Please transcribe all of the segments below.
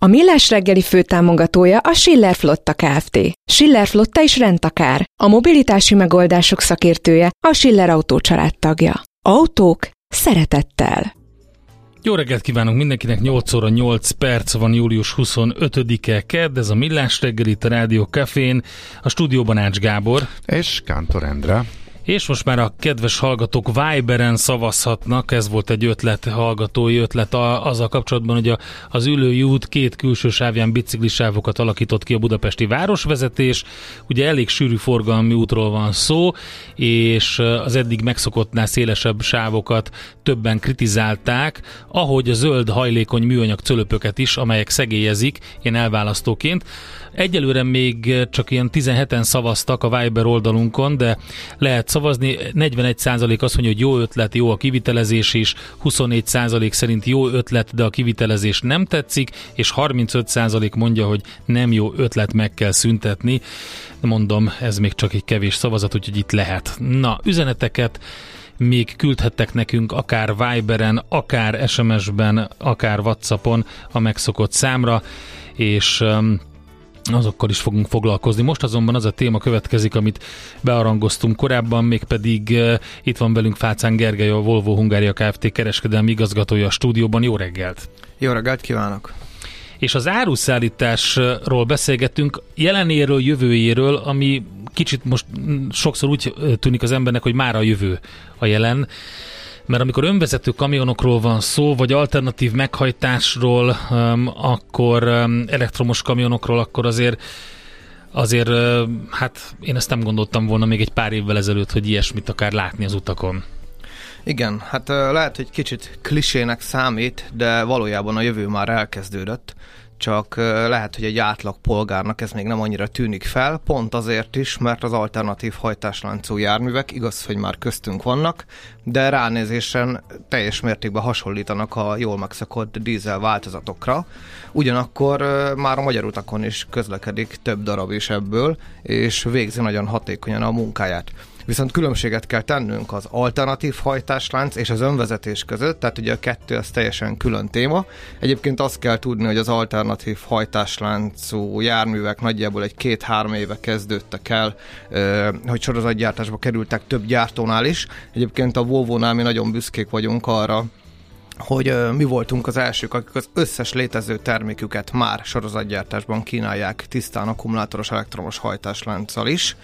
A Millás reggeli főtámogatója a Schiller Flotta Kft. Schiller Flotta is rendtakár. A mobilitási megoldások szakértője a Schiller Autó tagja. Autók szeretettel. Jó reggelt kívánunk mindenkinek, 8 óra 8 perc van július 25-e kedd, ez a Millás reggeli a Rádió Cafén, a stúdióban Ács Gábor. És Kántor Endre. És most már a kedves hallgatók Viberen szavazhatnak, ez volt egy ötlet, hallgatói ötlet a, azzal kapcsolatban, hogy a, az ülői út két külső sávján biciklisávokat alakított ki a budapesti városvezetés. Ugye elég sűrű forgalmi útról van szó, és az eddig megszokottnál szélesebb sávokat többen kritizálták, ahogy a zöld hajlékony műanyag cölöpöket is, amelyek szegélyezik, én elválasztóként. Egyelőre még csak ilyen 17-en szavaztak a Viber oldalunkon, de lehet szavazni. 41% azt mondja, hogy jó ötlet, jó a kivitelezés is, 24% szerint jó ötlet, de a kivitelezés nem tetszik, és 35% mondja, hogy nem jó ötlet, meg kell szüntetni. Mondom, ez még csak egy kevés szavazat, úgyhogy itt lehet. Na, üzeneteket még küldhettek nekünk akár Viberen, akár SMS-ben, akár Whatsappon a megszokott számra, és um, azokkal is fogunk foglalkozni. Most azonban az a téma következik, amit bearangoztunk korábban, mégpedig uh, itt van velünk Fácán Gergely, a Volvo Hungária Kft. kereskedelmi igazgatója a stúdióban. Jó reggelt! Jó reggelt kívánok! És az áruszállításról beszélgettünk, jelenéről, jövőjéről, ami kicsit most sokszor úgy tűnik az embernek, hogy már a jövő a jelen mert amikor önvezető kamionokról van szó, vagy alternatív meghajtásról, um, akkor um, elektromos kamionokról, akkor azért azért, uh, hát én ezt nem gondoltam volna még egy pár évvel ezelőtt, hogy ilyesmit akár látni az utakon. Igen, hát uh, lehet, hogy kicsit klisének számít, de valójában a jövő már elkezdődött csak lehet, hogy egy átlag polgárnak ez még nem annyira tűnik fel, pont azért is, mert az alternatív hajtásláncú járművek, igaz, hogy már köztünk vannak, de ránézésen teljes mértékben hasonlítanak a jól megszokott dízel változatokra. Ugyanakkor már a magyar utakon is közlekedik több darab is ebből, és végzi nagyon hatékonyan a munkáját. Viszont különbséget kell tennünk az alternatív hajtáslánc és az önvezetés között, tehát ugye a kettő az teljesen külön téma. Egyébként azt kell tudni, hogy az alternatív hajtásláncú járművek nagyjából egy két-három éve kezdődtek el, hogy sorozatgyártásba kerültek több gyártónál is. Egyébként a Volvo-nál mi nagyon büszkék vagyunk arra, hogy mi voltunk az elsők, akik az összes létező terméküket már sorozatgyártásban kínálják tisztán akkumulátoros elektromos hajtáslánccal is,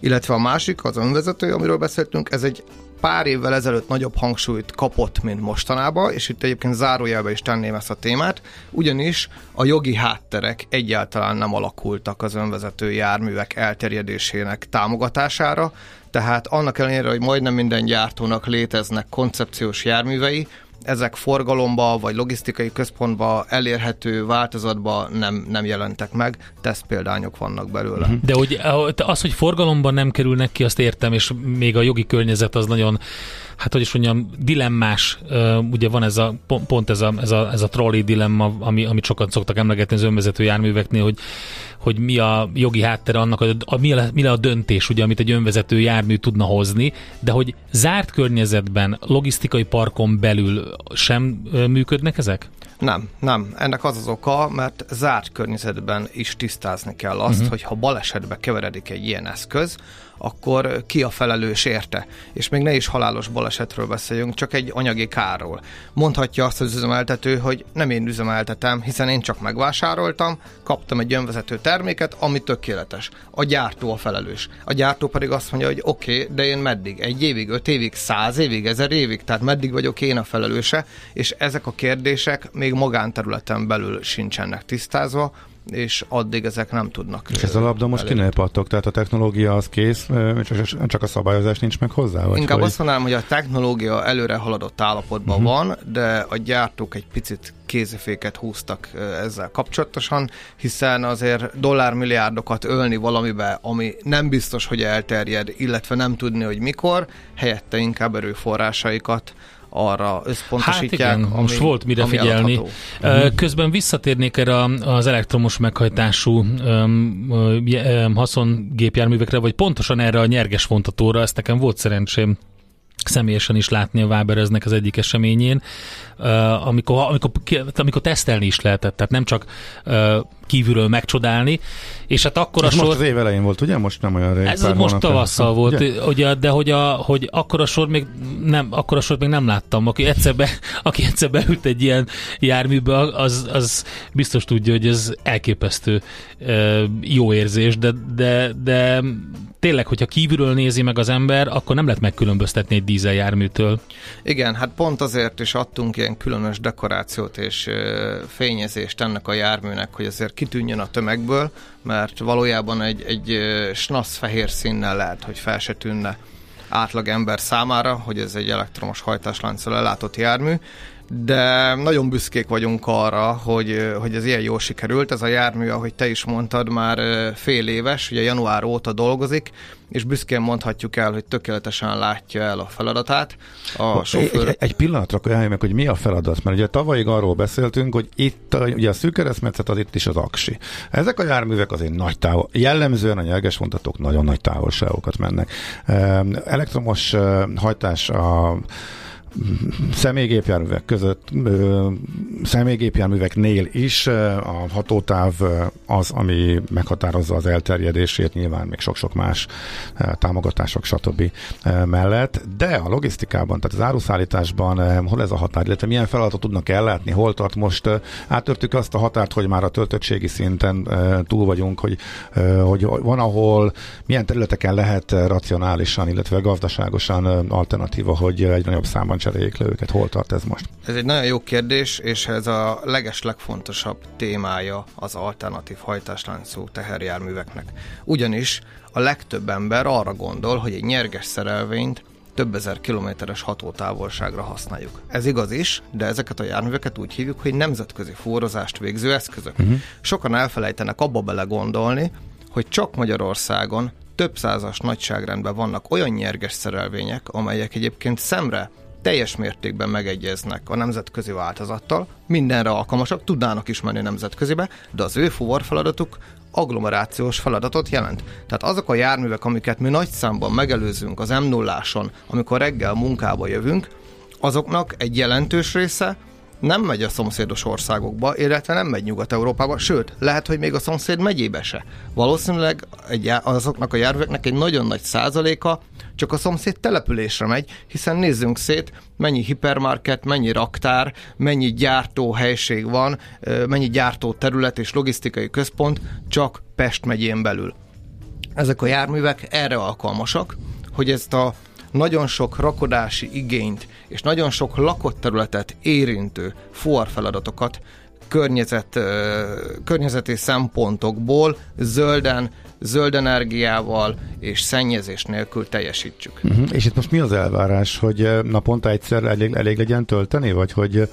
illetve a másik, az önvezető, amiről beszéltünk, ez egy pár évvel ezelőtt nagyobb hangsúlyt kapott, mint mostanában, és itt egyébként zárójelbe is tenném ezt a témát, ugyanis a jogi hátterek egyáltalán nem alakultak az önvezető járművek elterjedésének támogatására, tehát annak ellenére, hogy majdnem minden gyártónak léteznek koncepciós járművei, ezek forgalomba vagy logisztikai központba elérhető változatba nem, nem jelentek meg, tesztpéldányok vannak belőle. Mhm. De hogy az, hogy forgalomban nem kerülnek ki, azt értem, és még a jogi környezet az nagyon hát hogy is mondjam, dilemmás, ugye van ez a, pont ez a, ez a, ez a trolley dilemma, ami, amit sokat szoktak emlegetni az önvezető járműveknél, hogy, hogy mi a jogi háttere annak, hogy a, mi, a, mi a döntés, ugye, amit egy önvezető jármű tudna hozni, de hogy zárt környezetben, logisztikai parkon belül sem működnek ezek? Nem, nem. Ennek az az oka, mert zárt környezetben is tisztázni kell azt, uh-huh. hogy ha balesetbe keveredik egy ilyen eszköz, akkor ki a felelős érte. És még ne is halálos balesetről beszéljünk, csak egy anyagi kárról. Mondhatja azt az üzemeltető, hogy nem én üzemeltetem, hiszen én csak megvásároltam, kaptam egy önvezető terméket, ami tökéletes. A gyártó a felelős. A gyártó pedig azt mondja, hogy oké, okay, de én meddig? Egy évig, öt évig, száz évig, ezer évig? Tehát meddig vagyok én a felelőse? És ezek a kérdések még magánterületen belül sincsenek tisztázva, és addig ezek nem tudnak. És ez a labda most kinél pattog? Tehát a technológia az kész, csak a szabályozás nincs meg hozzá? Vagy Inkább hogy... azt mondanám, hogy a technológia előre haladott állapotban uh-huh. van, de a gyártók egy picit kéziféket húztak ezzel kapcsolatosan, hiszen azért dollármilliárdokat ölni valamibe, ami nem biztos, hogy elterjed, illetve nem tudni, hogy mikor, helyette inkább erőforrásaikat arra összpontosítják. Hát igen, ami, most volt mire figyelni. Adható. Közben visszatérnék erre az elektromos meghajtású haszongépjárművekre, vagy pontosan erre a nyerges vontatóra, ezt nekem volt szerencsém személyesen is látni a Wabereznek az egyik eseményén, amikor, amikor, amikor tesztelni is lehetett, tehát nem csak kívülről megcsodálni, és hát akkor a sor... Most az év elején volt, ugye? Most nem olyan rég. Ez most tavasszal volt, ugye? ugye? de hogy, a, hogy akkor a sor még nem, akkor a sor még nem láttam. Aki egyszer, be, aki egyszer beült egy ilyen járműbe, az, az biztos tudja, hogy ez elképesztő jó érzés, de, de, de tényleg, hogyha kívülről nézi meg az ember, akkor nem lehet megkülönböztetni egy dízel járműtől. Igen, hát pont azért is adtunk ilyen különös dekorációt és fényezést ennek a járműnek, hogy azért kitűnjön a tömegből, mert valójában egy, egy snasz fehér színnel lehet, hogy fel se tűnne átlag ember számára, hogy ez egy elektromos hajtáslánccal ellátott jármű, de nagyon büszkék vagyunk arra, hogy, hogy ez ilyen jól sikerült. Ez a jármű, ahogy te is mondtad, már fél éves, ugye január óta dolgozik, és büszkén mondhatjuk el, hogy tökéletesen látja el a feladatát. A sofőr... egy, egy pillanatra ajánljuk meg, hogy mi a feladat, mert ugye tavalyig arról beszéltünk, hogy itt ugye a szűk keresztmetszet az itt is az aksi. Ezek a járművek azért nagy távol, jellemzően a nyerges vontatók nagyon nagy távolságokat mennek. Elektromos hajtás a személygépjárművek között, személygépjárműveknél is a hatótáv az, ami meghatározza az elterjedését, nyilván még sok-sok más támogatások, stb. mellett, de a logisztikában, tehát az áruszállításban hol ez a határ, illetve milyen feladatot tudnak ellátni, hol tart most, átörtük azt a határt, hogy már a töltöttségi szinten túl vagyunk, hogy, hogy van, ahol milyen területeken lehet racionálisan, illetve gazdaságosan alternatíva, hogy egyre nagyobb számban cseréljék le őket. Hol tart ez most? Ez egy nagyon jó kérdés, és ez a leges legfontosabb témája az alternatív hajtásláncú teherjárműveknek. Ugyanis a legtöbb ember arra gondol, hogy egy nyerges szerelvényt több ezer kilométeres hatótávolságra használjuk. Ez igaz is, de ezeket a járműveket úgy hívjuk, hogy nemzetközi fúrozást végző eszközök. Uh-huh. Sokan elfelejtenek abba bele gondolni, hogy csak Magyarországon több százas nagyságrendben vannak olyan nyerges szerelvények, amelyek egyébként szemre teljes mértékben megegyeznek a nemzetközi változattal, mindenre alkalmasak, tudnának is menni nemzetközibe, de az ő fuvar feladatuk agglomerációs feladatot jelent. Tehát azok a járművek, amiket mi nagy számban megelőzünk az m 0 amikor reggel munkába jövünk, azoknak egy jelentős része nem megy a szomszédos országokba, illetve nem megy Nyugat-Európába, sőt, lehet, hogy még a szomszéd megyébe se. Valószínűleg egy, azoknak a járveknek egy nagyon nagy százaléka csak a szomszéd településre megy, hiszen nézzünk szét, mennyi hipermarket, mennyi raktár, mennyi gyártóhelység van, mennyi gyártó terület és logisztikai központ csak Pest megyén belül. Ezek a járművek erre alkalmasak, hogy ezt a nagyon sok rakodási igényt és nagyon sok lakott területet érintő fuarfeladatokat környezet, környezeti szempontokból zölden, zöld energiával és szennyezés nélkül teljesítsük. Uh-huh. És itt most mi az elvárás, hogy naponta egyszer elég, elég legyen tölteni, vagy hogy uh,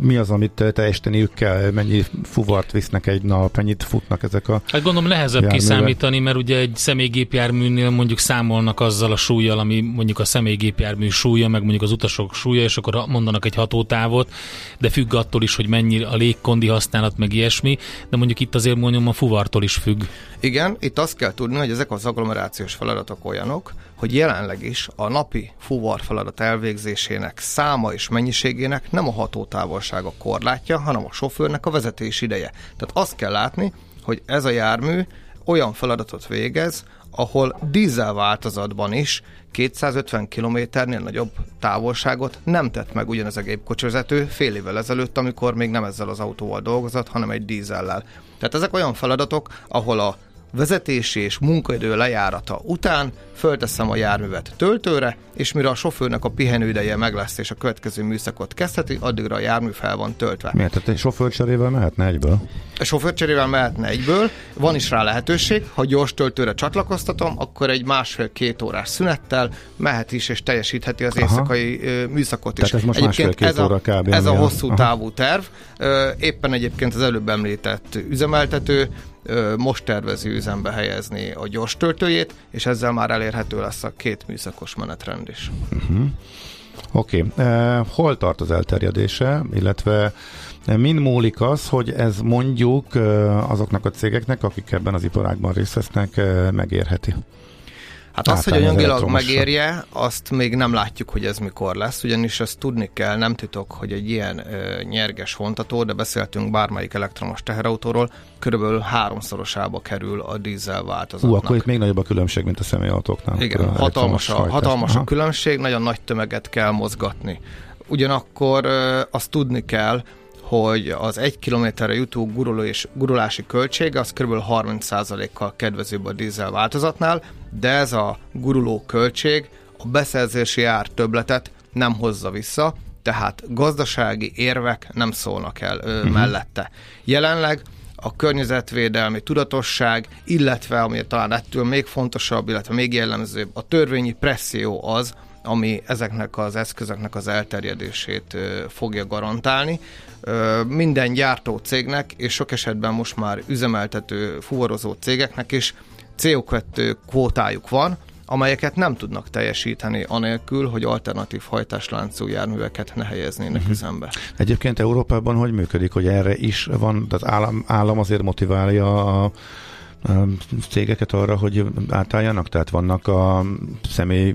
mi az, amit teljesíteniük kell, mennyi fuvart visznek egy nap, mennyit futnak ezek a Hát gondolom nehezebb járművek. kiszámítani, mert ugye egy személygépjárműnél mondjuk számolnak azzal a súlyjal, ami mondjuk a személygépjármű súlya, meg mondjuk az utasok súlya, és akkor mondanak egy hatótávot, de függ attól is, hogy mennyi a légkondi használat, meg ilyesmi, de mondjuk itt azért mondjam a fuvartól is függ. Igen, itt azt kell tudni, hogy ezek az agglomerációs feladatok olyanok, hogy jelenleg is a napi fuvar feladat elvégzésének száma és mennyiségének nem a hatótávolsága korlátja, hanem a sofőrnek a vezetés ideje. Tehát azt kell látni, hogy ez a jármű olyan feladatot végez, ahol dízel változatban is 250 kilométernél nagyobb távolságot nem tett meg ugyanez a gépkocsivezető fél évvel ezelőtt, amikor még nem ezzel az autóval dolgozott, hanem egy dízellel. Tehát ezek olyan feladatok, ahol a vezetési és munkaidő lejárata után fölteszem a járművet töltőre, és mire a sofőrnek a pihenőideje meg lesz és a következő műszakot kezdheti, addigra a jármű fel van töltve. Miért? Tehát egy sofőrcserével mehetne egyből? A sofőrcserével mehetne egyből, van is rá lehetőség, ha gyors töltőre csatlakoztatom, akkor egy másfél-két órás szünettel mehet is és teljesítheti az éjszakai Aha. műszakot is. Tehát ez most egyébként ez a, óra kb. Ez a hosszú Aha. távú terv. Éppen egyébként az előbb említett üzemeltető most tervezi üzembe helyezni a gyors töltőjét, és ezzel már elérhető lesz a két műszakos menetrend is. Uh-huh. Oké. Okay. Uh, hol tart az elterjedése, illetve Min múlik az, hogy ez mondjuk azoknak a cégeknek, akik ebben az iparágban részt vesznek, megérheti? Hát azt, hogy anyagilag megérje, azt még nem látjuk, hogy ez mikor lesz, ugyanis ezt tudni kell, nem titok, hogy egy ilyen ö, nyerges vontató, de beszéltünk bármelyik elektromos teherautóról, körülbelül háromszorosába kerül a dízel változatnak. Ú, akkor itt még nagyobb a különbség, mint a személyautóknál. Igen, hatalmas a, hatalmas a különbség, nagyon nagy tömeget kell mozgatni. Ugyanakkor ö, azt tudni kell, hogy az egy kilométerre jutó guruló és gurulási költség az kb. 30%-kal kedvezőbb a dízel változatnál, de ez a guruló költség a beszerzési ár töbletet nem hozza vissza, tehát gazdasági érvek nem szólnak el ö, uh-huh. mellette. Jelenleg a környezetvédelmi tudatosság, illetve ami talán ettől még fontosabb, illetve még jellemzőbb, a törvényi presszió az, ami ezeknek az eszközöknek az elterjedését fogja garantálni. Minden gyártó cégnek, és sok esetben most már üzemeltető, fuvarozó cégeknek is CO2 kvótájuk van, amelyeket nem tudnak teljesíteni anélkül, hogy alternatív hajtásláncú járműveket ne helyeznének uh-huh. üzembe. Egyébként Európában hogy működik, hogy erre is van, tehát állam, állam azért motiválja a cégeket arra, hogy átálljanak? Tehát vannak a személy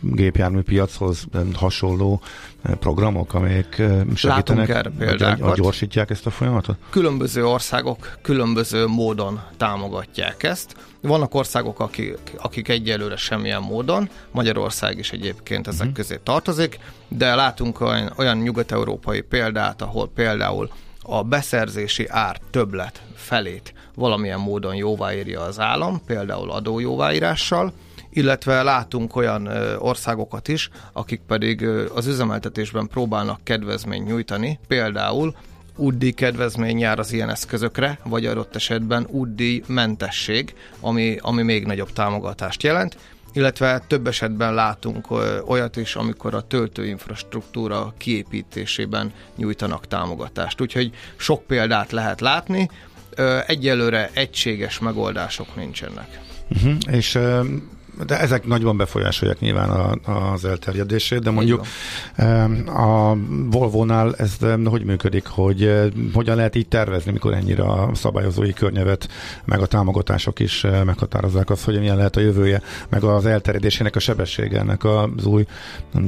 gépjármű piachoz hasonló programok, amelyek segítenek, erre példákat. vagy gyorsítják ezt a folyamatot? Különböző országok különböző módon támogatják ezt. Vannak országok, akik, akik egyelőre semmilyen módon, Magyarország is egyébként ezek uh-huh. közé tartozik, de látunk olyan, olyan nyugat-európai példát, ahol például a beszerzési ár többlet felét valamilyen módon jóváírja az állam, például adójóváírással, illetve látunk olyan országokat is, akik pedig az üzemeltetésben próbálnak kedvezményt nyújtani, például útdíj kedvezmény jár az ilyen eszközökre, vagy adott esetben útdíj mentesség, ami, ami még nagyobb támogatást jelent, illetve több esetben látunk olyat is, amikor a töltőinfrastruktúra kiépítésében nyújtanak támogatást. Úgyhogy sok példát lehet látni, egyelőre egységes megoldások nincsenek. Uh-huh. És de ezek nagyban befolyásolják nyilván a, az elterjedését, de mondjuk a Volvo-nál ez hogy működik, hogy hogyan lehet így tervezni, mikor ennyire a szabályozói környevet, meg a támogatások is meghatározzák azt, hogy milyen lehet a jövője, meg az elterjedésének a sebessége ennek az új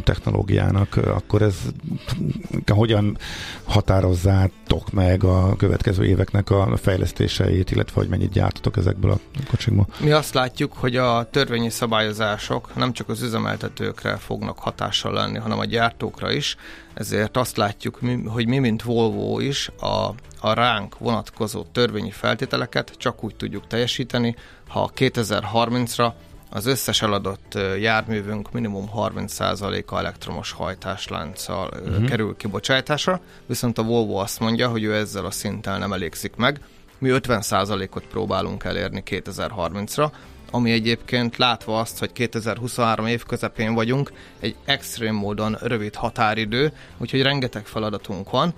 technológiának, akkor ez hogyan határozzátok meg a következő éveknek a fejlesztéseit, illetve hogy mennyit gyártotok ezekből a kocsikból? Mi azt látjuk, hogy a törvényi szabályozások nem csak az üzemeltetőkre fognak hatással lenni, hanem a gyártókra is, ezért azt látjuk, hogy mi, mint Volvo is a, a ránk vonatkozó törvényi feltételeket csak úgy tudjuk teljesíteni, ha 2030-ra az összes eladott járművünk minimum 30%-a elektromos hajtáslánccal uh-huh. kerül kibocsátásra, viszont a Volvo azt mondja, hogy ő ezzel a szinttel nem elégszik meg. Mi 50%-ot próbálunk elérni 2030-ra, ami egyébként látva azt, hogy 2023 év közepén vagyunk, egy extrém módon rövid határidő, úgyhogy rengeteg feladatunk van,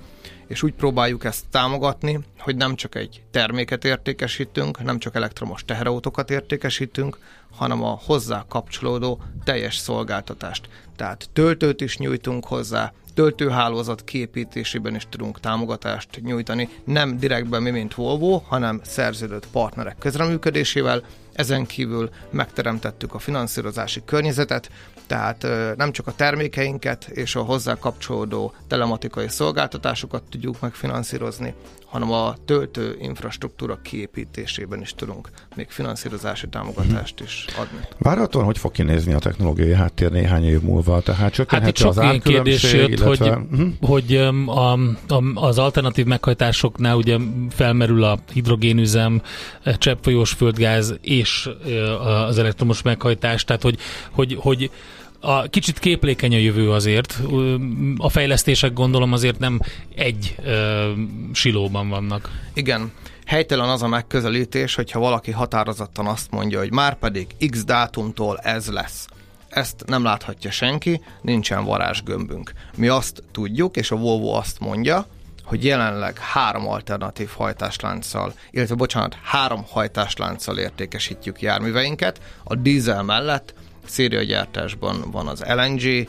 és úgy próbáljuk ezt támogatni, hogy nem csak egy terméket értékesítünk, nem csak elektromos teherautókat értékesítünk, hanem a hozzá kapcsolódó teljes szolgáltatást. Tehát töltőt is nyújtunk hozzá, töltőhálózat képítésében is tudunk támogatást nyújtani, nem direktben mi, mint Volvo, hanem szerződött partnerek közreműködésével, Ezen kívül megteremtettük a finanszírozási környezetet, tehát nem csak a termékeinket és a hozzá kapcsolódó telematikai szolgáltatásokat tudjuk megfinanszírozni, hanem a töltő infrastruktúra kiépítésében is tudunk még finanszírozási támogatást is adni. Várhatóan, hogy fog kinézni a technológiai háttér néhány év múlva? Tehát hát itt az kérdés jött, illetve... hogy, uh-huh. hogy a, a, az alternatív meghajtásoknál ugye felmerül a hidrogénüzem, cseppfolyós földgáz és az elektromos meghajtás, tehát hogy, hogy, hogy a kicsit képlékeny a jövő azért. A fejlesztések gondolom azért nem egy ö, silóban vannak. Igen. Helytelen az a megközelítés, hogyha valaki határozottan azt mondja, hogy már pedig x dátumtól ez lesz. Ezt nem láthatja senki, nincsen varázsgömbünk. Mi azt tudjuk, és a Volvo azt mondja, hogy jelenleg három alternatív hajtáslánccal, illetve bocsánat, három hajtáslánccal értékesítjük járműveinket. A dízel mellett szériagyártásban van az LNG,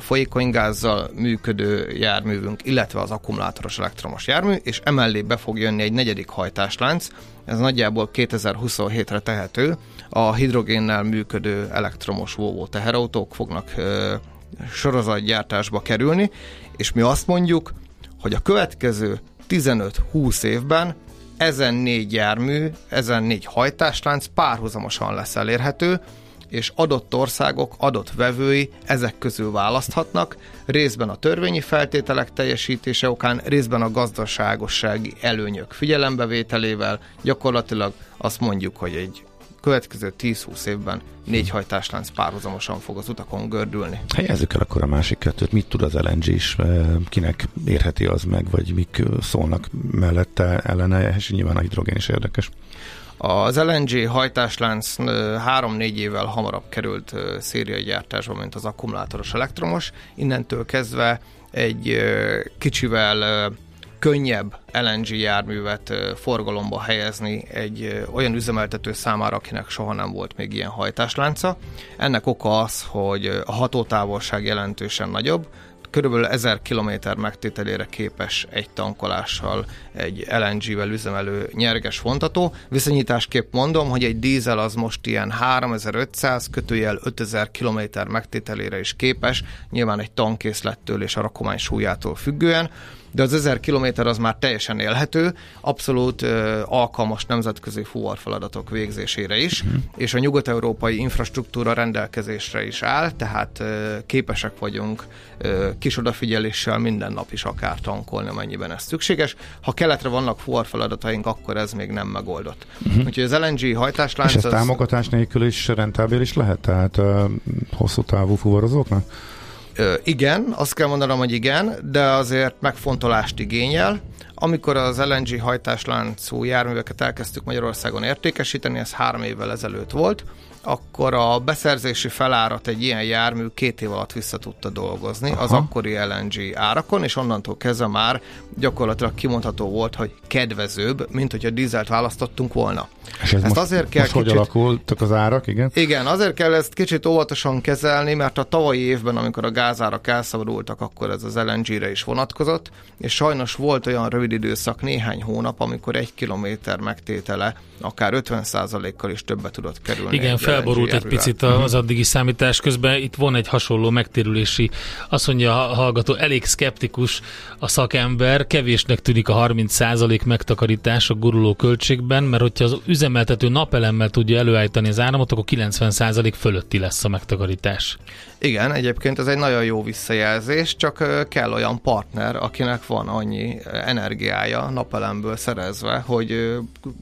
folyékony gázzal működő járművünk, illetve az akkumulátoros elektromos jármű, és emellé be fog jönni egy negyedik hajtáslánc, ez nagyjából 2027-re tehető, a hidrogénnel működő elektromos Volvo teherautók fognak sorozatgyártásba kerülni, és mi azt mondjuk, hogy a következő 15-20 évben ezen négy jármű, ezen négy hajtáslánc párhuzamosan lesz elérhető, és adott országok, adott vevői ezek közül választhatnak, részben a törvényi feltételek teljesítése okán, részben a gazdaságossági előnyök figyelembevételével, gyakorlatilag azt mondjuk, hogy egy következő 10-20 évben négy hajtáslánc párhuzamosan fog az utakon gördülni. Helyezzük el akkor a másik kettőt. Mit tud az LNG is? Kinek érheti az meg, vagy mik szólnak mellette ellene? És nyilván a hidrogén is érdekes. Az LNG hajtáslánc 3-4 évvel hamarabb került szériai gyártásba, mint az akkumulátoros elektromos. Innentől kezdve egy kicsivel könnyebb LNG járművet forgalomba helyezni egy olyan üzemeltető számára, akinek soha nem volt még ilyen hajtáslánca. Ennek oka az, hogy a hatótávolság jelentősen nagyobb, körülbelül 1000 km megtételére képes egy tankolással, egy LNG-vel üzemelő nyerges vontató. Viszonyításképp mondom, hogy egy dízel az most ilyen 3500 kötőjel 5000 km megtételére is képes, nyilván egy tankészlettől és a rakomány súlyától függően de az 1000 kilométer az már teljesen élhető, abszolút ö, alkalmas nemzetközi fuvarfeladatok végzésére is, uh-huh. és a nyugat-európai infrastruktúra rendelkezésre is áll, tehát ö, képesek vagyunk ö, kis odafigyeléssel minden nap is akár tankolni, amennyiben ez szükséges. Ha keletre vannak fuvarfeladataink, akkor ez még nem megoldott. Uh-huh. Úgyhogy az LNG hajtáslánc... És ez az... támogatás nélkül is rentábilis lehet? Tehát ö, hosszú távú fuvarozóknak? Igen, azt kell mondanom, hogy igen, de azért megfontolást igényel. Amikor az LNG hajtásláncú járműveket elkezdtük Magyarországon értékesíteni, ez három évvel ezelőtt volt, akkor a beszerzési felárat egy ilyen jármű két év alatt vissza tudta dolgozni Aha. az akkori LNG árakon, és onnantól kezdve már gyakorlatilag kimondható volt, hogy kedvezőbb, mint hogyha dízelt választottunk volna. És ez ezt most, azért kell most kicsit, hogy alakultak az árak, igen? Igen, azért kell ezt kicsit óvatosan kezelni, mert a tavalyi évben, amikor a gázárak elszabadultak, akkor ez az LNG-re is vonatkozott, és sajnos volt olyan rövid időszak, néhány hónap, amikor egy kilométer megtétele akár 50%-kal is többet tudott kerülni. Igen, felborult egy picit az addigi számítás közben. Itt van egy hasonló megtérülési, azt mondja a hallgató, elég szkeptikus a szakember, kevésnek tűnik a 30% megtakarítás a guruló költségben, mert hogyha az üzemeltető napelemmel tudja előállítani az áramot, akkor 90% fölötti lesz a megtakarítás. Igen, egyébként ez egy nagyon jó visszajelzés, csak kell olyan partner, akinek van annyi energiája napelemből szerezve, hogy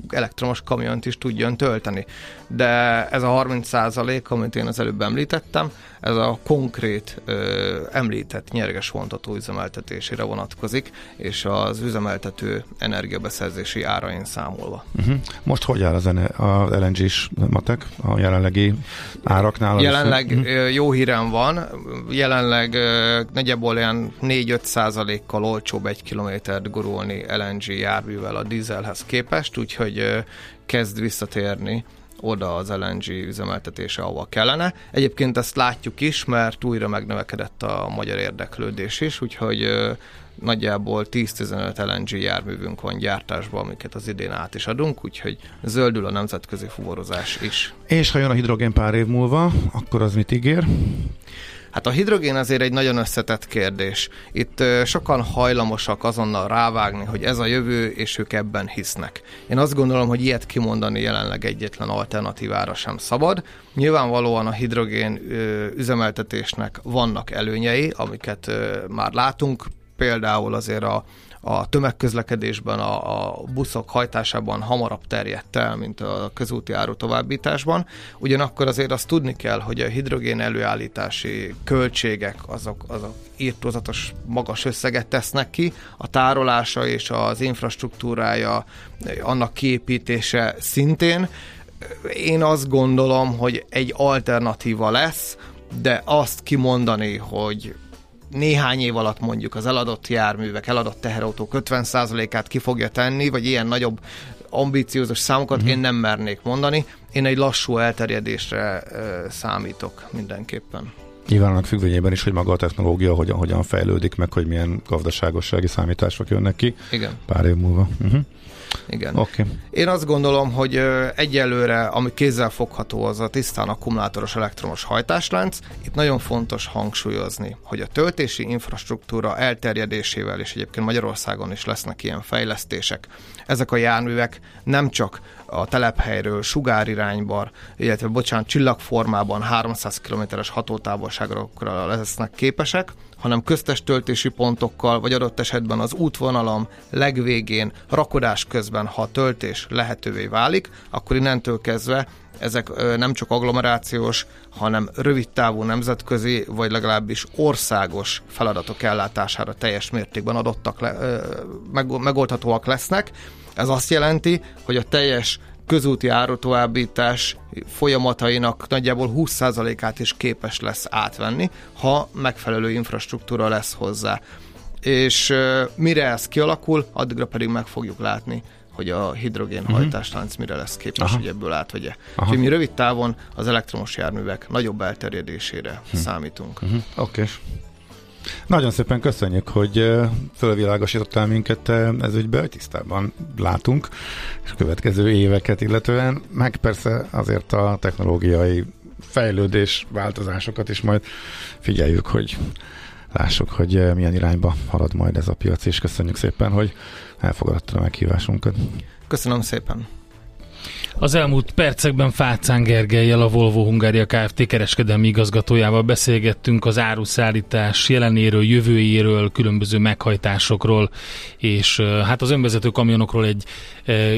elektromos kamiont is tudjon tölteni. De ez a 30 százalék, amit én az előbb említettem, ez a konkrét ö, említett nyerges vontató üzemeltetésére vonatkozik, és az üzemeltető energiabeszerzési árain számolva. Uh-huh. Most hogy áll az, a LNG-s matek a jelenlegi áraknál? Jelenleg uh-huh. jó hírem van, jelenleg nagyjából olyan 4-5 százalékkal olcsóbb egy kilométert gurulni LNG járművel a dízelhez képest, úgyhogy kezd visszatérni oda az LNG üzemeltetése, ahova kellene. Egyébként ezt látjuk is, mert újra megnövekedett a magyar érdeklődés is, úgyhogy nagyjából 10-15 LNG járművünk van gyártásban, amiket az idén át is adunk, úgyhogy zöldül a nemzetközi fuvarozás is. És ha jön a hidrogén pár év múlva, akkor az mit ígér? Hát a hidrogén azért egy nagyon összetett kérdés. Itt sokan hajlamosak azonnal rávágni, hogy ez a jövő, és ők ebben hisznek. Én azt gondolom, hogy ilyet kimondani jelenleg egyetlen alternatívára sem szabad. Nyilvánvalóan a hidrogén üzemeltetésnek vannak előnyei, amiket már látunk, például azért a, a tömegközlekedésben, a, a buszok hajtásában hamarabb terjedt el, mint a közúti áru továbbításban. Ugyanakkor azért azt tudni kell, hogy a hidrogén előállítási költségek azok, azok írtózatos magas összeget tesznek ki, a tárolása és az infrastruktúrája, annak kiépítése szintén. Én azt gondolom, hogy egy alternatíva lesz, de azt kimondani, hogy néhány év alatt mondjuk az eladott járművek, eladott teherautók 50%-át ki fogja tenni, vagy ilyen nagyobb ambíciózus számokat uh-huh. én nem mernék mondani. Én egy lassú elterjedésre uh, számítok mindenképpen. Nyilván függvényében is, hogy maga a technológia hogyan, hogyan fejlődik, meg hogy milyen gazdaságossági számítások jönnek ki Igen. pár év múlva. Uh-huh. Igen. Okay. Én azt gondolom, hogy egyelőre, ami kézzel fogható, az a tisztán akkumulátoros elektromos hajtáslánc. Itt nagyon fontos hangsúlyozni, hogy a töltési infrastruktúra elterjedésével, és egyébként Magyarországon is lesznek ilyen fejlesztések, ezek a járművek nem csak a telephelyről sugárirányban, illetve bocsánat, csillagformában 300 km-es hatótávolságra lesznek képesek, hanem köztes töltési pontokkal, vagy adott esetben az útvonalam legvégén, rakodás közben, ha a töltés lehetővé válik, akkor innentől kezdve ezek nem csak agglomerációs, hanem rövid távú nemzetközi, vagy legalábbis országos feladatok ellátására teljes mértékben adottak le, megoldhatóak lesznek. Ez azt jelenti, hogy a teljes közúti árutovábbítás folyamatainak nagyjából 20%-át is képes lesz átvenni, ha megfelelő infrastruktúra lesz hozzá. És mire ez kialakul, addigra pedig meg fogjuk látni, hogy a hidrogén uh-huh. hajtáslánc mire lesz képes, Aha. hogy ebből átvegye. Úgyhogy mi rövid távon az elektromos járművek nagyobb elterjedésére uh-huh. számítunk. Uh-huh. Oké. Okay. Nagyon szépen köszönjük, hogy fölvilágosítottál minket ez ügybe, tisztában látunk, és a következő éveket illetően, meg persze azért a technológiai fejlődés, változásokat is majd figyeljük, hogy lássuk, hogy milyen irányba halad majd ez a piac, és köszönjük szépen, hogy elfogadtad a meghívásunkat. Köszönöm szépen. Az elmúlt percekben Fácán Gergelyel, a Volvo Hungária Kft. kereskedelmi igazgatójával beszélgettünk az áruszállítás jelenéről, jövőjéről, különböző meghajtásokról, és hát az önvezető kamionokról egy,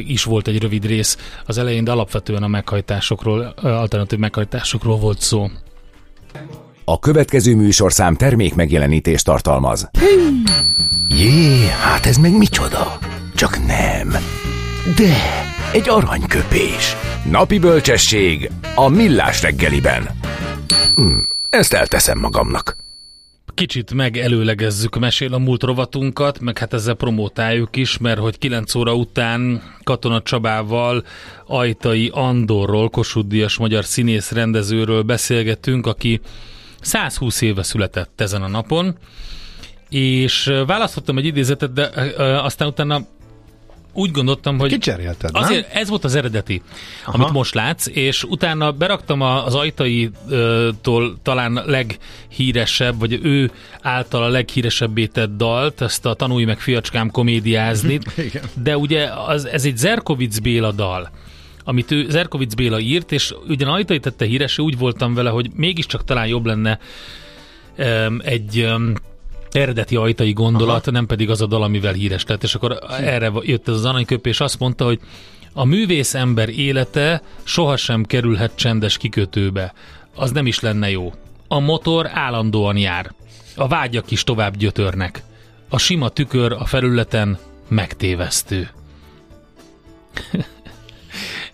is volt egy rövid rész az elején, de alapvetően a meghajtásokról, alternatív meghajtásokról volt szó. A következő műsorszám termék megjelenítést tartalmaz. Jé, hát ez meg micsoda? Csak nem. De egy aranyköpés. Napi bölcsesség a millás reggeliben. Hm, ezt elteszem magamnak. Kicsit megelőlegezzük mesél a múlt rovatunkat, meg hát ezzel promótáljuk is, mert hogy 9 óra után Katona Csabával, Ajtai Andorról, Kossuth magyar színész rendezőről beszélgetünk, aki 120 éve született ezen a napon, és választottam egy idézetet, de aztán utána úgy gondoltam, hogy Kicserélted, nem? Azért ez volt az eredeti, Aha. amit most látsz, és utána beraktam az ajtai-tól talán leghíresebb, vagy ő által a leghíresebbé tett dalt, ezt a Tanulj meg fiacskám komédiázni, de ugye az, ez egy Zerkovic Béla dal amit ő Zerkovic Béla írt, és ugyan ajtai tette híres, úgy voltam vele, hogy mégiscsak talán jobb lenne um, egy um, eredeti ajtai gondolat, Aha. nem pedig az a dal, amivel híres lett. És akkor erre jött ez az aranyköp, és azt mondta, hogy a művész ember élete sohasem kerülhet csendes kikötőbe. Az nem is lenne jó. A motor állandóan jár. A vágyak is tovább gyötörnek. A sima tükör a felületen megtévesztő.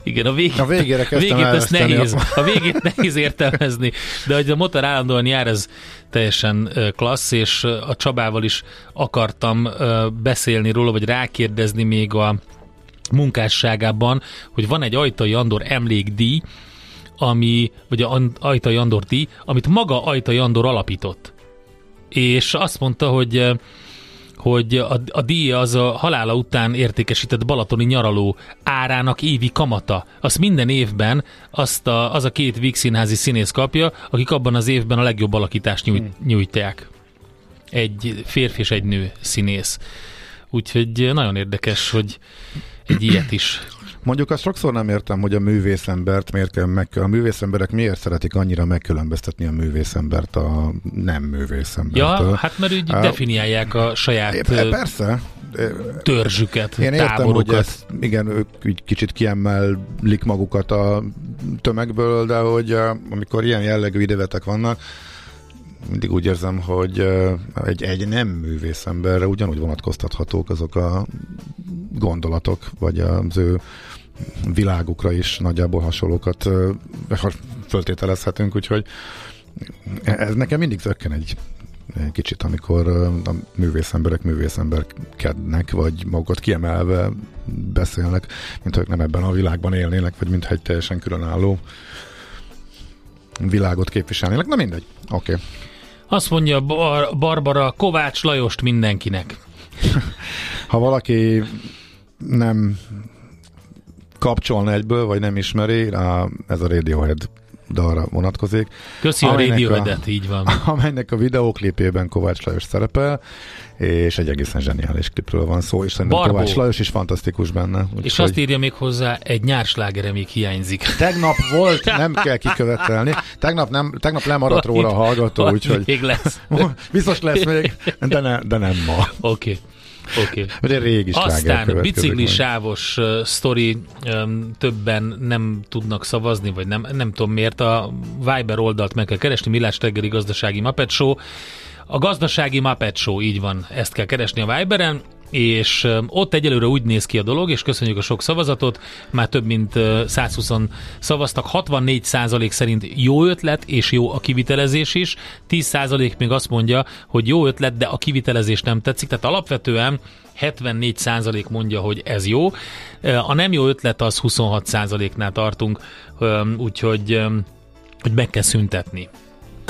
Igen, a, végét, a végére a végét ezt nehéz, a végét nehéz értelmezni, de hogy a motor állandóan jár, ez teljesen klassz, és a Csabával is akartam beszélni róla, vagy rákérdezni még a munkásságában, hogy van egy Ajtai Andor emlékdíj, ami, vagy a Ajtai Andor díj, amit maga Ajtai Andor alapított. És azt mondta, hogy hogy a, a díj az a halála után értékesített balatoni nyaraló árának évi kamata. Azt minden évben azt a, az a két Víg színházi színész kapja, akik abban az évben a legjobb alakítást nyújt, hmm. nyújtják. Egy férfi és egy nő színész. Úgyhogy nagyon érdekes, hogy egy ilyet is Mondjuk azt sokszor nem értem, hogy a művészembert miért kell meg, a művészemberek miért szeretik annyira megkülönböztetni a művészembert a nem művészembert. Ja, hát mert úgy uh, definiálják a saját é, persze. törzsüket, Én értem, táborukat. hogy ezt, igen, ők kicsit kiemelik magukat a tömegből, de hogy amikor ilyen jellegű idevetek vannak, mindig úgy érzem, hogy egy, egy nem művészemberre ugyanúgy vonatkoztathatók azok a gondolatok, vagy az ő világukra is nagyjából hasonlókat föltételezhetünk, úgyhogy ez nekem mindig zökken egy kicsit, amikor a művész emberek művészemberkednek, vagy magukat kiemelve beszélnek, mint hogy nem ebben a világban élnének, vagy mintha egy teljesen különálló világot képviselnének. Na mindegy, oké. Okay. Azt mondja Bar- Barbara, Kovács Lajost mindenkinek. ha valaki nem kapcsolna egyből, vagy nem ismeri, ez a Radiohead dalra vonatkozik. Köszi a Radioheadet, így van. Amelynek a videóklipében Kovács Lajos szerepel, és egy egészen zseniális klipről van szó, és szerintem Barbó. Kovács Lajos is fantasztikus benne. Úgy és hogy... azt írja még hozzá, egy nyárslágere még hiányzik. Tegnap volt, nem kell kikövetelni. Tegnap, nem, tegnap lemaradt róla a hallgató, úgyhogy... Még lesz. Biztos lesz még, de, ne, de nem ma. Oké. Okay. Oké. Okay. régi Aztán bicikli sávos uh, sztori um, többen nem tudnak szavazni, vagy nem, nem tudom miért. A Viber oldalt meg kell keresni, Millás reggeli gazdasági Muppet Show. A gazdasági Muppet Show, így van, ezt kell keresni a Viberen, és ott egyelőre úgy néz ki a dolog, és köszönjük a sok szavazatot, már több mint 120 szavaztak, 64% szerint jó ötlet, és jó a kivitelezés is, 10% még azt mondja, hogy jó ötlet, de a kivitelezés nem tetszik, tehát alapvetően 74% mondja, hogy ez jó. A nem jó ötlet az 26%-nál tartunk, úgyhogy hogy meg kell szüntetni.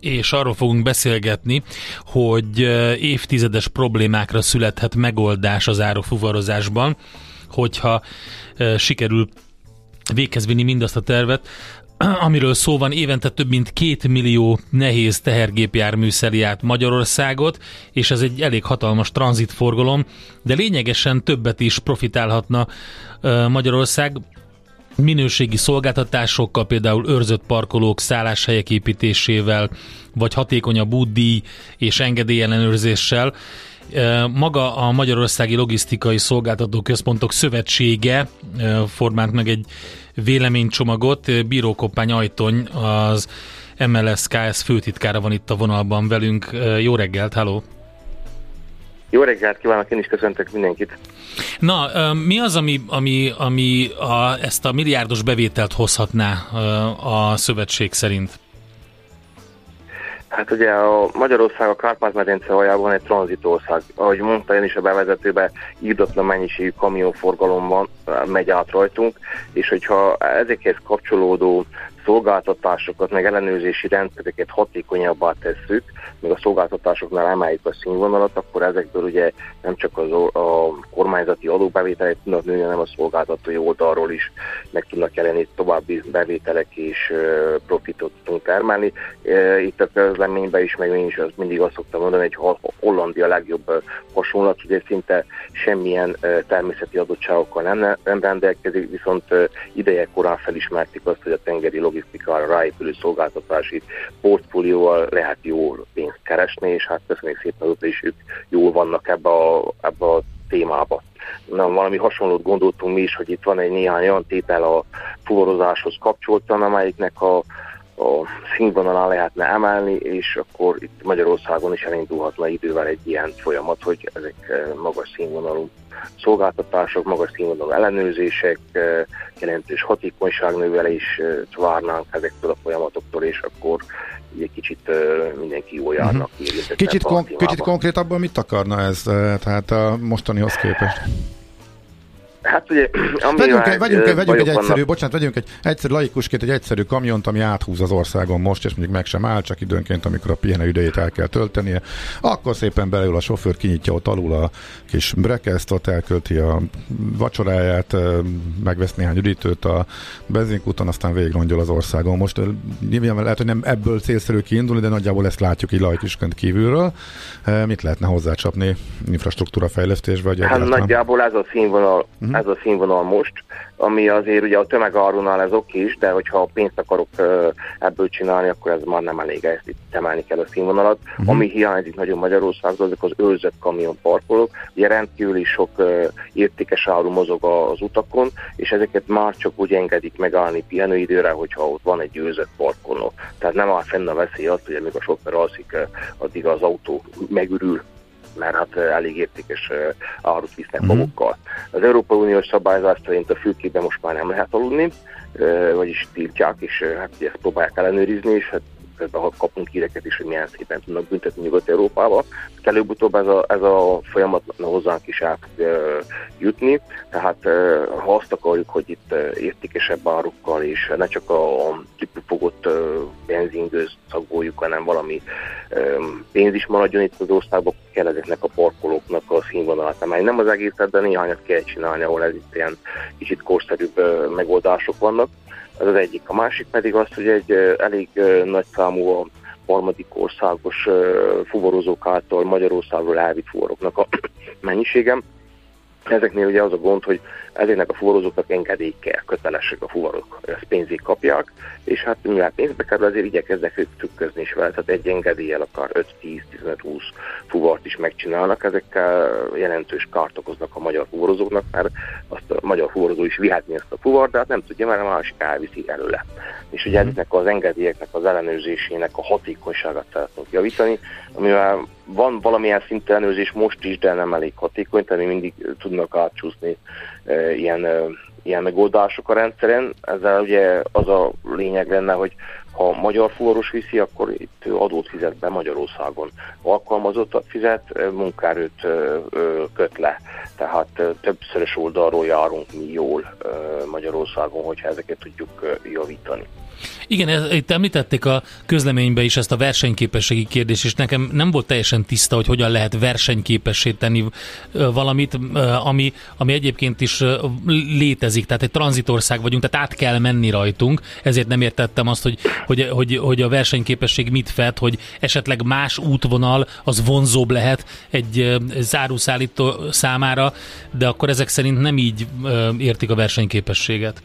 és arról fogunk beszélgetni, hogy évtizedes problémákra születhet megoldás az árufuvarozásban, hogyha sikerül véghez vinni mindazt a tervet, amiről szó van, évente több mint két millió nehéz tehergépjármű szeli át Magyarországot, és ez egy elég hatalmas tranzitforgalom, de lényegesen többet is profitálhatna Magyarország minőségi szolgáltatásokkal, például őrzött parkolók, szálláshelyek építésével, vagy hatékonyabb útdíj és engedélyellenőrzéssel. Maga a Magyarországi Logisztikai Szolgáltató Központok Szövetsége formált meg egy véleménycsomagot. Bíró Koppány Ajtony, az MLS KS főtitkára van itt a vonalban velünk. Jó reggelt, halló! Jó reggelt kívánok, én is köszöntök mindenkit. Na, mi az, ami, ami, ami a, ezt a milliárdos bevételt hozhatná a szövetség szerint? Hát ugye a Magyarország a Kárpát-medence aljában egy tranzitország. Ahogy mondta én is a bevezetőben, írdatlan mennyiségű kamionforgalomban megy át rajtunk, és hogyha ezekhez kapcsolódó szolgáltatásokat, meg ellenőrzési rendszereket hatékonyabbá tesszük, meg a szolgáltatásoknál emeljük a színvonalat, akkor ezekből ugye nem csak az, a kormányzati adóbevételek tudnak nőni, hanem a szolgáltatói oldalról is meg tudnak jelenni további bevételek és profitot tudunk termelni. Itt a közleményben is, meg én is azt mindig azt szoktam mondani, hogy Hollandia legjobb hasonlat, ugye szinte semmilyen természeti adottságokkal nem, nem rendelkezik, viszont ideje korán felismerték azt, hogy a tengeri logisztikára ráépülő szolgáltatási portfólióval lehet jó pénzt keresni, és hát köszönjük szépen, hogy is ők jól vannak ebbe a, ebbe a témába. Na, valami hasonlót gondoltunk mi is, hogy itt van egy néhány olyan tétel a fuvarozáshoz kapcsoltan, amelyiknek a a színvonalán lehetne emelni, és akkor itt Magyarországon is elindulhatna idővel egy ilyen folyamat, hogy ezek magas színvonalú szolgáltatások, magas színvonalú ellenőrzések, jelentős hatékonyságnövelés várnánk ezektől a folyamatoktól, és akkor egy kicsit mindenki jól járnak. Uh-huh. Kicsit, kon- kicsit konkrétabban mit akarna ez, tehát a mostanihoz képest? Hát ugye, ami vegyünk, egy, vegyünk, egy, vegyünk egy egyszerű, vannak. bocsánat, vegyünk egy egyszerű laikusként egy egyszerű kamiont, ami áthúz az országon most, és mondjuk meg sem áll, csak időnként, amikor a pihenő idejét el kell töltenie, akkor szépen beleül a sofőr, kinyitja ott alul a kis brekesztot, elkölti a vacsoráját, megvesz néhány üdítőt a benzinkúton, aztán végigrongyol az országon. Most nyilván lehet, hogy nem ebből célszerű kiindulni, de nagyjából ezt látjuk így laikusként kívülről. Mit lehetne hozzácsapni infrastruktúra fejlesztésbe? Vagy hát nagyjából ez a színvonal, uh-huh ez a színvonal most, ami azért ugye a tömegárunál ez oké is, de hogyha pénzt akarok ebből csinálni, akkor ez már nem elég, ezt itt emelni kell a színvonalat. Uh-huh. Ami hiányzik nagyon Magyarországon, azok az őrzött kamionparkolók, ugye rendkívül sok értékes áru mozog az utakon, és ezeket már csak úgy engedik megállni pihenőidőre, hogyha ott van egy őrzött parkoló. Tehát nem áll fenn a veszély azt, hogy amíg a sofőr alszik, addig az autó megürül mert hát elég értékes árut visznek uh-huh. magukkal. Az Európai Uniós szabályzás szerint a fülkében most már nem lehet aludni, vagyis tiltják, és hát ezt próbálják ellenőrizni, és hát közben kapunk híreket is, hogy milyen szépen tudnak büntetni Nyugat-Európába. Előbb-utóbb ez a, ez a folyamat hozzánk is át fog jutni, tehát ha azt akarjuk, hogy itt értékesebb árukkal és ne csak a kipufogott benzingőz szagoljuk, hanem valami pénz is maradjon itt az országban, kell ezeknek a parkolóknak a színvonalat emelni. Nem az egészet, de néhányat kell csinálni, ahol ez itt ilyen kicsit korszerűbb megoldások vannak. Ez az egyik. A másik pedig az, hogy egy elég nagy számú a harmadik országos fuvarozók által Magyarországról elvitt fuvaroknak a mennyiségem. Ezeknél ugye az a gond, hogy ezeknek a fuvarozóknak engedély kell, kötelesek a fuvarok, ezt pénzig kapják, és hát mivel pénzbe kerül, azért igyekeznek ők trükközni is vele, tehát egy engedéllyel akár 5-10-15-20 fuvart is megcsinálnak, ezekkel jelentős kárt okoznak a magyar fuvarozóknak, mert azt a magyar fuvarozó is vihetni ezt a fuvart, de hát nem tudja, mert a másik elviszi előle. És ugye mhm. ezeknek az engedélyeknek az ellenőrzésének a hatékonyságát szeretnénk javítani, amivel van valamilyen szintű ellenőrzés most is, de nem elég hatékony, tehát mindig tudnak átcsúszni ilyen, ilyen megoldások a rendszeren. Ezzel ugye az a lényeg lenne, hogy ha magyar fuvaros viszi, akkor itt adót fizet be Magyarországon. Alkalmazottat fizet, munkaerőt köt le. Tehát többszörös oldalról járunk mi jól Magyarországon, hogyha ezeket tudjuk javítani. Igen, ez, itt említették a közleménybe is ezt a versenyképességi kérdést, és nekem nem volt teljesen tiszta, hogy hogyan lehet versenyképessé tenni valamit, ami, ami egyébként is létezik, tehát egy tranzitország vagyunk, tehát át kell menni rajtunk, ezért nem értettem azt, hogy, hogy, hogy, hogy a versenyképesség mit fed, hogy esetleg más útvonal az vonzóbb lehet egy záruszállító számára, de akkor ezek szerint nem így értik a versenyképességet.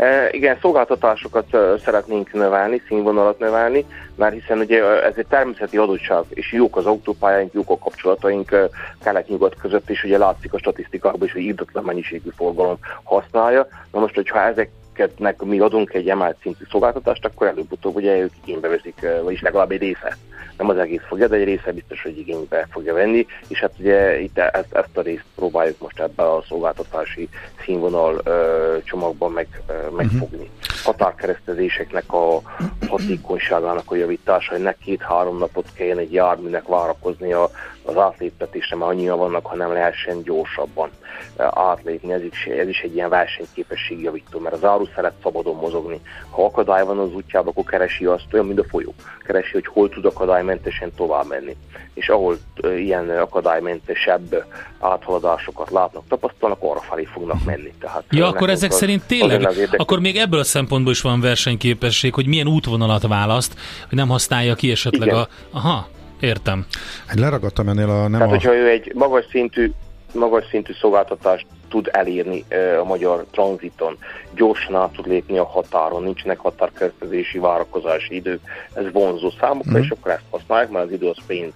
E, igen, szolgáltatásokat e, szeretnénk növelni, színvonalat növelni, mert hiszen ugye ez egy természeti adottság, és jók az autópályáink, jók a kapcsolataink e, kelet-nyugat között, és ugye látszik a statisztikákban is, hogy írdatlan mennyiségű forgalom használja. Na most, hogyha ezek ezeknek mi adunk egy emelt szintű szolgáltatást, akkor előbb-utóbb ugye ők igénybe veszik, vagyis legalább egy része. Nem az egész fogja, de egy része biztos, hogy igénybe fogja venni, és hát ugye itt ezt, ezt a részt próbáljuk most ebbe a szolgáltatási színvonal ö, csomagban meg, ö, megfogni. Uh-huh. Határkeresztezéseknek a hatékonyságának a javítása, hogy ne két-három napot kelljen egy járműnek várakoznia az átléptetésre, mert annyian vannak, hanem lehessen gyorsabban átlépni. Ez is, ez is egy ilyen versenyképesség javító, mert az áru szeret szabadon mozogni. Ha akadály van az útjában, akkor keresi azt olyan, mint a folyó. Keresi, hogy hol tud akadálymentesen tovább menni. És ahol ilyen akadálymentesebb áthaladásokat látnak, tapasztalnak, arra felé fognak menni. Tehát ja, akkor ezek az, szerint tényleg, az akkor még ebből a szempontból is van versenyképesség, hogy milyen útvonalat választ, hogy nem használja ki esetleg Igen. a... Aha, Értem. Egy leragadtam ennél a... Nem Tehát, a... hogyha ő egy magas szintű, magas szintű szolgáltatást tud elérni a magyar tranziton, gyorsan át tud lépni a határon, nincsenek határkeresztezési várakozási idők, ez vonzó számukra, mm. és akkor ezt használják, mert az idő az pénz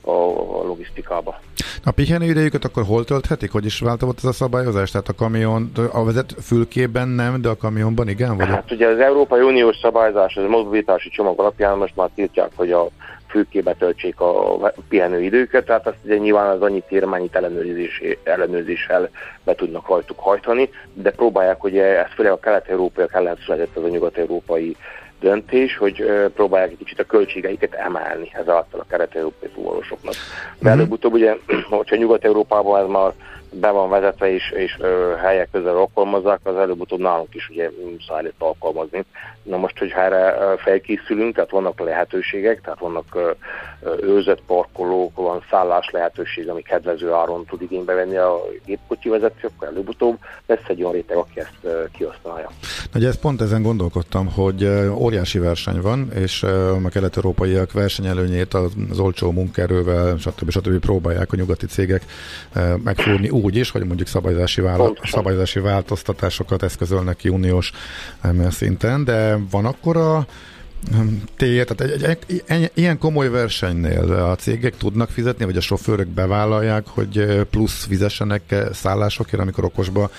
a, a logisztikába. A pihenő idejüket akkor hol tölthetik? Hogy is változott ez a szabályozás? Tehát a kamion, a vezet fülkében nem, de a kamionban igen? Vagy? Hát ugye az Európai Uniós szabályzás, az mobilitási csomag alapján most már tiltják, hogy a fülkébe töltsék a pihenőidőket, tehát azt ugye nyilván az annyi tér, mennyit ellenőrzés, ellenőrzéssel be tudnak rajtuk hajtani, de próbálják, hogy ezt főleg a kelet-európaiak ellen született az a nyugat-európai döntés, hogy próbálják egy kicsit a költségeiket emelni ezáltal a kelet-európai fuvarosoknak. De mhm. előbb-utóbb ugye, hogyha Nyugat-Európában ez már be van vezetve és, és ö, helyek közel alkalmazzák, az előbb-utóbb nálunk is ugye muszáj lett alkalmazni. Na most, hogyha erre felkészülünk, tehát vannak lehetőségek, tehát vannak őrzött parkolók, van szállás lehetőség, ami kedvező áron tud igénybe venni a gépkocsi vezető, akkor előbb-utóbb lesz egy olyan réteg, aki ezt kihasználja. Ugye ezt pont ezen gondolkodtam, hogy óriási verseny van, és a kelet-európaiak versenyelőnyét az olcsó munkaerővel, stb. stb. próbálják a nyugati cégek megfúrni úgy is, hogy mondjuk szabályozási, vála- szabályozási változtatásokat eszközölnek ki uniós szinten, de van akkor a tér, tehát egy, egy, egy, ilyen komoly versenynél a cégek tudnak fizetni, vagy a sofőrök bevállalják, hogy plusz fizessenek szállásokért, amikor okosba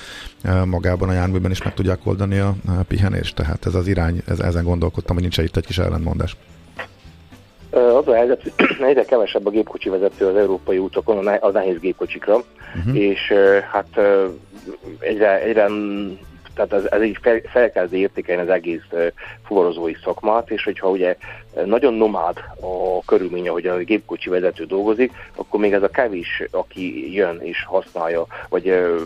magában a járműben is meg tudják oldani a pihenést. Tehát ez az irány, ez, ezen gondolkodtam, hogy nincs itt egy kis ellentmondás. Az a helyzet, hogy egyre kevesebb a gépkocsi vezető az európai útokon, a nehéz gépkocsikra, uh-huh. és hát egyre, egyre tehát ez, ez így fel, felkezdi értékelni az egész fuvarozói szakmát, és hogyha ugye nagyon nomád a körülmény, hogy a gépkocsi vezető dolgozik, akkor még ez a kevés, aki jön és használja, vagy uh,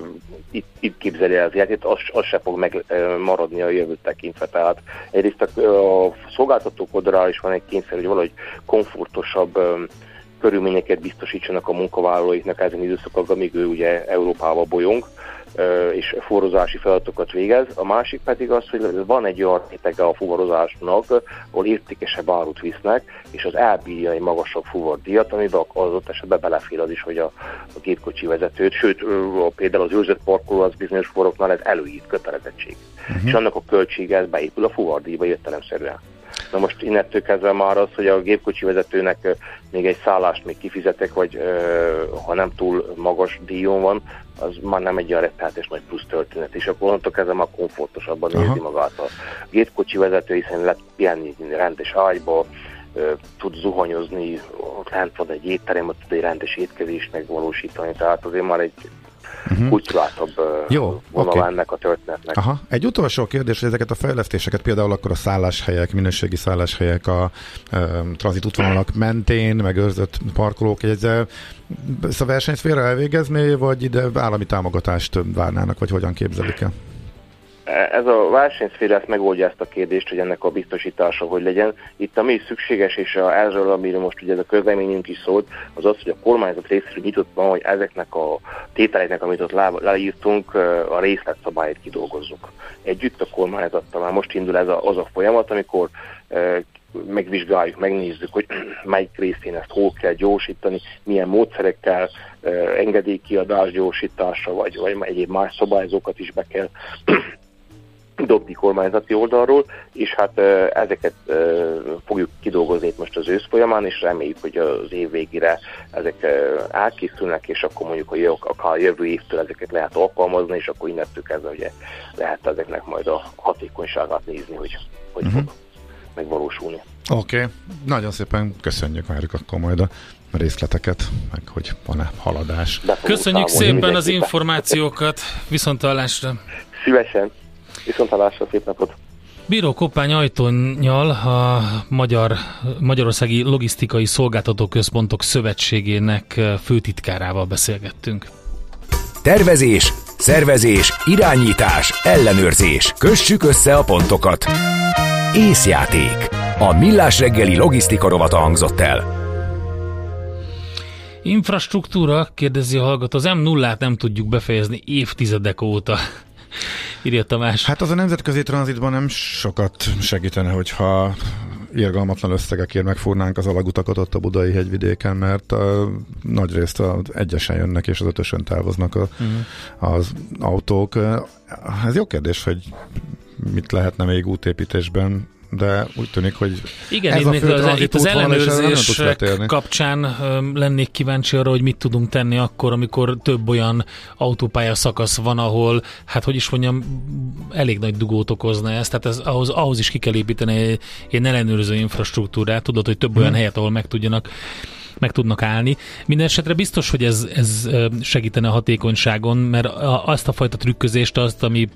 itt, itt képzeli el az életét, az, az se fog megmaradni a jövőt tekintve. Tehát egyrészt a, a szolgáltatók oldalra is van egy kényszer, hogy valahogy komfortosabb um, körülményeket biztosítsanak a munkavállalóiknak ezen időszakokban, amíg ő ugye Európába bolyong és fuvarozási feladatokat végez. A másik pedig az, hogy van egy olyan rétege a fuvarozásnak, ahol értékesebb árut visznek, és az elbírja egy magasabb fuvardíjat, amiben az ott esetben belefér az is, hogy a, a gépkocsi vezetőt, sőt, például az őrzött parkoló az bizonyos foroknál ez előírt kötelezettség. Uh-huh. És annak a költsége ez beépül a fuvardíjba jöttelemszerűen. Na most innentől kezdve már az, hogy a gépkocsi vezetőnek még egy szállást még kifizetek, vagy ha nem túl magas díjon van, az már nem egy olyan rettenetes nagy plusz történet, és akkor onnantól kezdve már komfortosabban Aha. érzi magát a gépkocsi vezető, hiszen lehet pihenni rendes ágyba, tud zuhanyozni, ott lent van egy étterem, ott tud egy rendes étkezést megvalósítani, tehát azért már egy uh-huh. kultúrátabb Jó, vonal okay. ennek a történetnek. Aha. Egy utolsó kérdés, hogy ezeket a fejlesztéseket, például akkor a szálláshelyek, minőségi szálláshelyek a e, tranzit útvonalak mentén, megőrzött parkolók, ezzel ezt a versenyt félre elvégezni, vagy ide állami támogatást várnának, vagy hogyan képzelik el? Ez a versenyszféra ezt megoldja ezt a kérdést, hogy ennek a biztosítása hogy legyen. Itt ami szükséges, és a, erről, amiről most ugye ez a közleményünk is szólt, az az, hogy a kormányzat részéről nyitott van, hogy ezeknek a tételeknek, amit ott leírtunk, a részletszabályt kidolgozzuk. Együtt a kormányzattal már most indul ez a, az a folyamat, amikor megvizsgáljuk, megnézzük, hogy melyik részén ezt hol kell gyorsítani, milyen módszerekkel, engedélykiadás gyorsítása, vagy, vagy egyéb más szabályzókat is be kell dobni kormányzati oldalról, és hát ezeket fogjuk kidolgozni itt most az ősz folyamán, és reméljük, hogy az év végére ezek elkészülnek, és akkor mondjuk a jövő, akár jövő évtől ezeket lehet alkalmazni, és akkor innentől kezdve ugye lehet ezeknek majd a hatékonyságát nézni, hogy hogy uh-huh. fog megvalósulni. Oké, okay. nagyon szépen köszönjük, várjuk akkor majd a részleteket, meg hogy van-e haladás. Köszönjük szépen az információkat, viszontalásra! Szívesen! Viszont hallásra, szép napot! Bíró Koppány Ajtonyjal a Magyar, Magyarországi Logisztikai Szolgáltató Központok Szövetségének főtitkárával beszélgettünk. Tervezés, szervezés, irányítás, ellenőrzés. Kössük össze a pontokat. Észjáték. A Millás reggeli logisztika rovata hangzott el. Infrastruktúra, kérdezi a hallgató, az M0-át nem tudjuk befejezni évtizedek óta írja Tamás. Hát az a nemzetközi tranzitban nem sokat segítene, hogyha irgalmatlan összegekért megfúrnánk az alagutakat ott a budai hegyvidéken, mert a, nagy részt az egyesen jönnek és az ötösön távoznak a, uh-huh. az autók. Ez jó kérdés, hogy mit lehetne még útépítésben de úgy tűnik, hogy Igen, ez én a fő az, itt az tranzitútvonal, és erre nem tudsz ellenőrzések letérni. kapcsán lennék kíváncsi arra, hogy mit tudunk tenni akkor, amikor több olyan autópálya szakasz van, ahol, hát hogy is mondjam, elég nagy dugót okozna ez, tehát ez, ahhoz, ahhoz is ki kell építeni egy, egy ellenőrző infrastruktúrát, tudod, hogy több olyan Mhm. helyet, ahol meg tudjanak meg tudnak állni. Minden esetre biztos, hogy ez, ez segítene a hatékonyságon, mert azt a fajta trükközést, azt, ami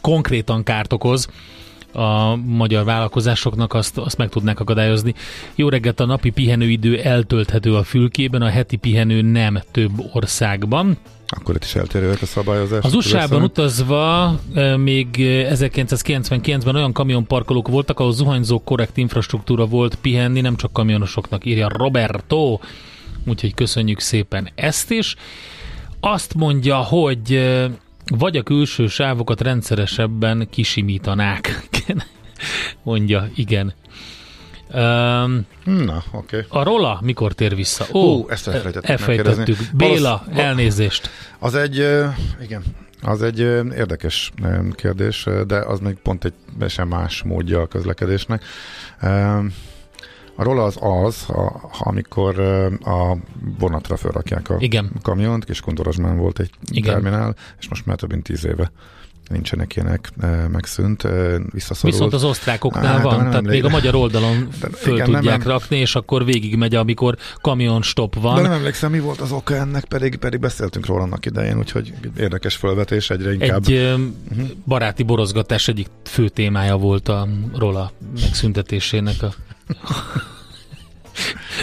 konkrétan kárt okoz, a magyar vállalkozásoknak azt, azt meg tudnák akadályozni. Jó reggelt, a napi pihenőidő eltölthető a fülkében, a heti pihenő nem több országban. akkor itt is eltérőek a szabályozás. Az USA-ban utazva eh, még eh, 1999-ben olyan kamionparkolók voltak, ahol zuhanyzó korrekt infrastruktúra volt pihenni, nem csak kamionosoknak, írja Roberto. Úgyhogy köszönjük szépen ezt is. Azt mondja, hogy eh, vagy a külső sávokat rendszeresebben kisimítanák. mondja, igen. Um, Na, oké. Okay. a Rola mikor tér vissza? Ó, Hú, ezt elfelejtettük elfelejtettük. megkérdezni. Béla, Valósz- elnézést. Az egy, igen, az egy érdekes kérdés, de az még pont egy sem más módja a közlekedésnek. Ö, A rola az az, a, amikor a vonatra felrakják a Igen. kamiont, kis Kondorosban volt egy Igen. terminál, és most már több mint tíz éve nincsenek ilyenek, megszűnt, visszaszorult. Viszont az osztrákoknál Hát, van, nem tehát még a magyar oldalon De föl igen, tudják nem em- rakni, és akkor végig megy, amikor kamion stop De van. nem emlékszem, mi volt az oka ennek, pedig, pedig beszéltünk róla annak idején, úgyhogy érdekes felvetés, egyre inkább. Egy ö, baráti borozgatás egyik fő témája volt a Rola megszüntetésének a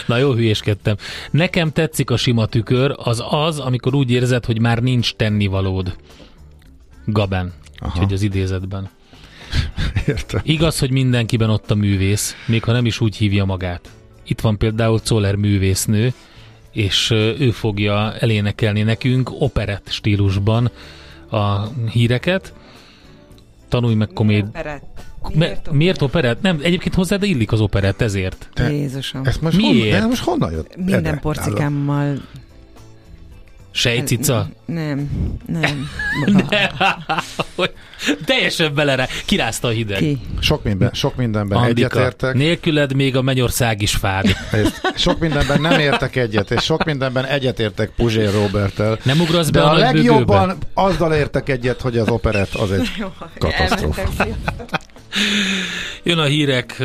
Na jó, hülyéskedtem. Nekem tetszik a sima tükör, az az, amikor úgy érzed, hogy már nincs tennivalód. Gaben. Aha. Úgyhogy az idézetben. Értem. Igaz, hogy mindenkiben ott a művész, még ha nem is úgy hívja magát. Itt van például Czoller művésznő, és ő fogja elénekelni nekünk operett stílusban a híreket. Tanulj meg koméd... Operett. Miért, miért operett? Nem, egyébként hozzád illik az operett, ezért. Te- Jézusom. Ezt most Miért? honnan, de most honnan jött? Minden Ede? porcikámmal... Sejcica? Nem, nem. Hogy Teljesen belere. Kirázta a hideg. Ki? Sok, minden, sok mindenben Andika, egyetértek, nélküled még a mennyország is fád. sok mindenben nem értek egyet, és sok mindenben egyetértek Puzsér Roberttel. Nem ugrasz De be a, a bögőbe? legjobban azzal értek egyet, hogy az operett az egy katasztrófa. Jön a hírek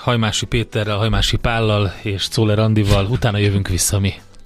Hajmási Péterrel, Hajmási Pállal és Czóler Andival, utána jövünk vissza mi.